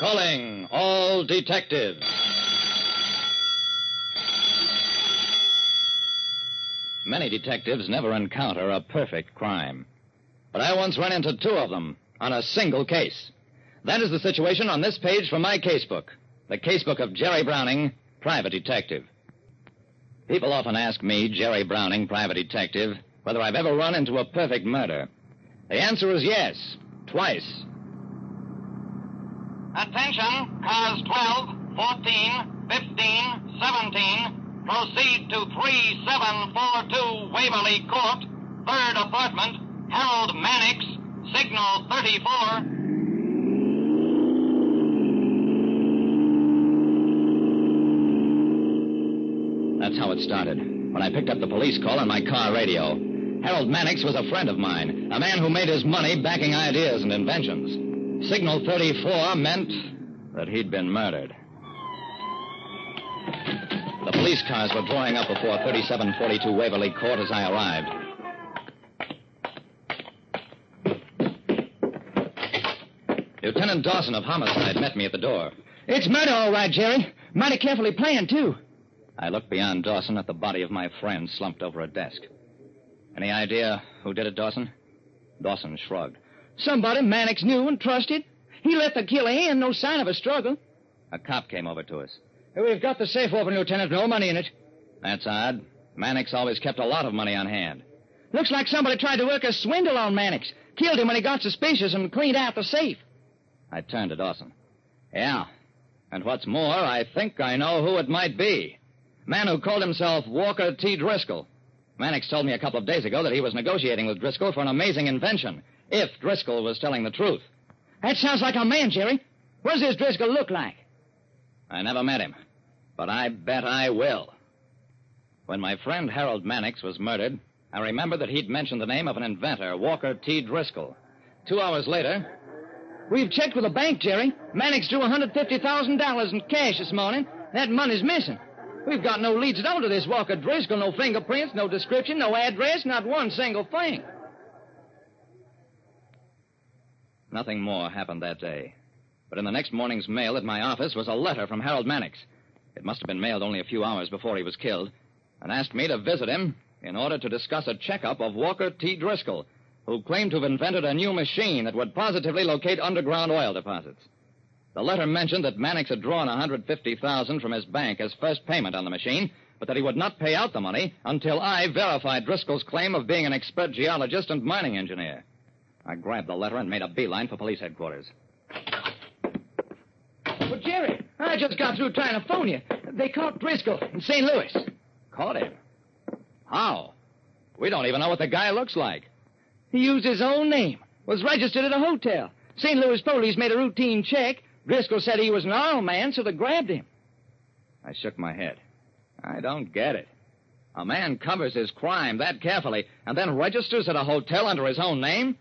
Calling all detectives. Many detectives never encounter a perfect crime. But I once ran into two of them on a single case. That is the situation on this page from my casebook. The casebook of Jerry Browning, private detective. People often ask me, Jerry Browning, private detective, whether I've ever run into a perfect murder. The answer is yes, twice. Attention, cars 12, 14, 15, 17. Proceed to 3742 Waverly Court, third apartment, Harold Mannix, signal 34. That's how it started. When I picked up the police call on my car radio. Harold Mannix was a friend of mine, a man who made his money backing ideas and inventions. Signal 34 meant that he'd been murdered. The police cars were drawing up before 3742 Waverly Court as I arrived. Lieutenant Dawson of Homicide met me at the door. It's murder, all right, Jerry. Mighty carefully planned, too. I looked beyond Dawson at the body of my friend slumped over a desk. Any idea who did it, Dawson? Dawson shrugged. Somebody Mannix knew and trusted. He left the killer in, no sign of a struggle. A cop came over to us. We've got the safe open, Lieutenant. No money in it. That's odd. Mannix always kept a lot of money on hand. Looks like somebody tried to work a swindle on Mannix. Killed him when he got suspicious and cleaned out the safe. I turned to Dawson. Yeah. And what's more, I think I know who it might be. Man who called himself Walker T. Driscoll. Mannix told me a couple of days ago that he was negotiating with Driscoll for an amazing invention, if Driscoll was telling the truth. That sounds like a man, Jerry. What does this Driscoll look like? I never met him, but I bet I will. When my friend Harold Mannix was murdered, I remember that he'd mentioned the name of an inventor, Walker T. Driscoll. Two hours later. We've checked with the bank, Jerry. Mannix drew $150,000 in cash this morning. That money's missing. We've got no leads at all to this Walker Driscoll, no fingerprints, no description, no address, not one single thing. Nothing more happened that day. But in the next morning's mail at my office was a letter from Harold Mannix. It must have been mailed only a few hours before he was killed, and asked me to visit him in order to discuss a checkup of Walker T. Driscoll, who claimed to have invented a new machine that would positively locate underground oil deposits. The letter mentioned that Mannix had drawn 150000 from his bank as first payment on the machine, but that he would not pay out the money until I verified Driscoll's claim of being an expert geologist and mining engineer. I grabbed the letter and made a beeline for police headquarters. Well, Jerry, I just got through trying to phone you. They caught Driscoll in St. Louis. Caught him? How? We don't even know what the guy looks like. He used his own name, was registered at a hotel. St. Louis police made a routine check. Driscoll said he was an oil man, so they grabbed him. I shook my head. I don't get it. A man covers his crime that carefully and then registers at a hotel under his own name?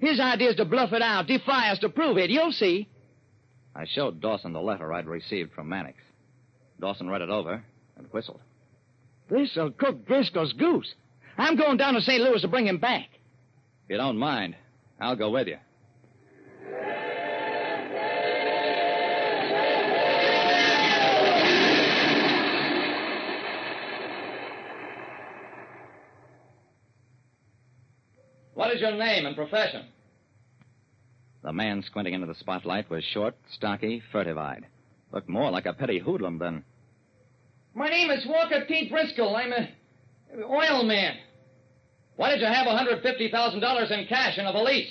His idea is to bluff it out, defy us to prove it. You'll see. I showed Dawson the letter I'd received from Mannix. Dawson read it over and whistled. This'll cook Driscoll's goose. I'm going down to St. Louis to bring him back. If you don't mind, I'll go with you. Is your name and profession? The man squinting into the spotlight was short, stocky, furtive eyed. Looked more like a petty hoodlum than. My name is Walker T. Driscoll. I'm a oil man. Why did you have $150,000 in cash in a valise?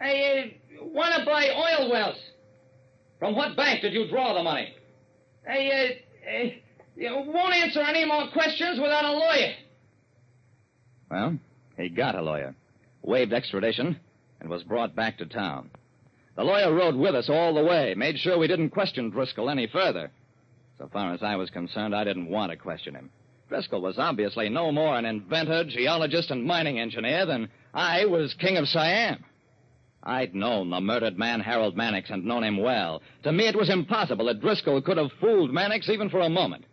I uh, want to buy oil wells. From what bank did you draw the money? I uh, uh, won't answer any more questions without a lawyer. Well, he got a lawyer, waived extradition, and was brought back to town. The lawyer rode with us all the way, made sure we didn't question Driscoll any further. So far as I was concerned, I didn't want to question him. Driscoll was obviously no more an inventor, geologist, and mining engineer than I was king of Siam. I'd known the murdered man Harold Mannix and known him well. To me, it was impossible that Driscoll could have fooled Mannix even for a moment.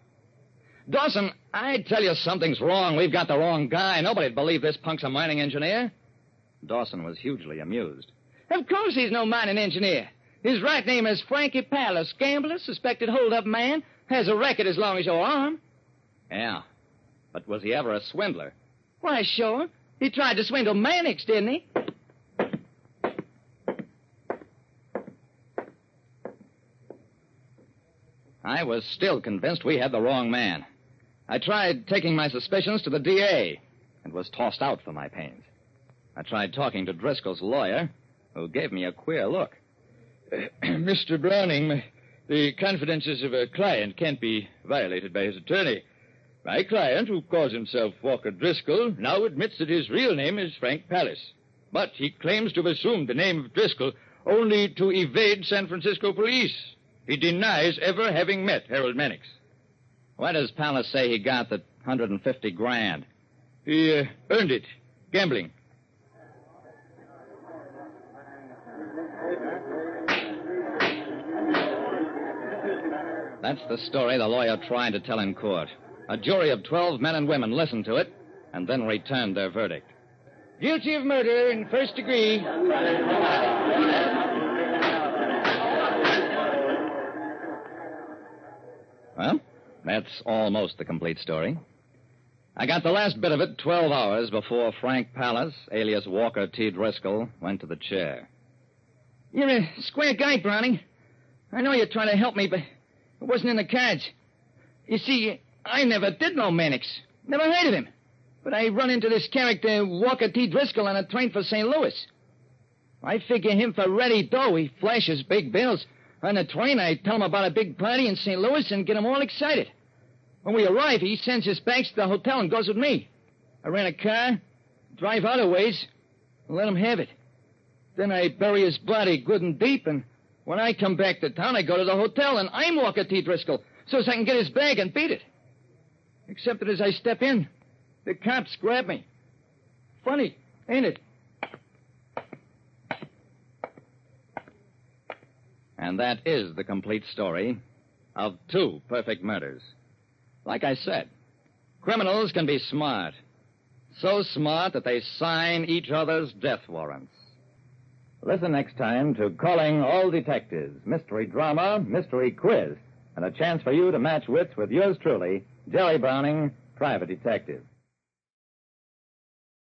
Dawson, I tell you something's wrong. We've got the wrong guy. Nobody'd believe this punk's a mining engineer. Dawson was hugely amused. Of course he's no mining engineer. His right name is Frankie Palace, gambler, suspected hold-up man, has a record as long as your arm. Yeah. But was he ever a swindler? Why, sure. He tried to swindle Mannix, didn't he? I was still convinced we had the wrong man. I tried taking my suspicions to the DA and was tossed out for my pains. I tried talking to Driscoll's lawyer, who gave me a queer look. Mr. Browning, the confidences of a client can't be violated by his attorney. My client, who calls himself Walker Driscoll, now admits that his real name is Frank Palace. But he claims to have assumed the name of Driscoll only to evade San Francisco police. He denies ever having met Harold Mannix. Where does Palace say he got the 150 grand? He uh, earned it, gambling. That's the story the lawyer tried to tell in court. A jury of 12 men and women listened to it and then returned their verdict. Guilty of murder in first degree. Well, that's almost the complete story. I got the last bit of it 12 hours before Frank Palace, alias Walker T. Driscoll, went to the chair. You're a square guy, Browning. I know you're trying to help me, but it wasn't in the cards. You see, I never did know Mannix. Never heard of him. But I run into this character, Walker T. Driscoll, on a train for St. Louis. I figure him for ready dough. He flashes big bills. On the train, I tell him about a big party in St. Louis and get him all excited. When we arrive, he sends his bags to the hotel and goes with me. I rent a car, drive out a ways, and let him have it. Then I bury his body good and deep, and when I come back to town, I go to the hotel, and I'm Walker T. Driscoll, so as I can get his bag and beat it. Except that as I step in, the cops grab me. Funny, ain't it? And that is the complete story of two perfect murders. Like I said, criminals can be smart. So smart that they sign each other's death warrants. Listen next time to Calling All Detectives, mystery drama, mystery quiz, and a chance for you to match wits with yours truly, Jerry Browning, private detective.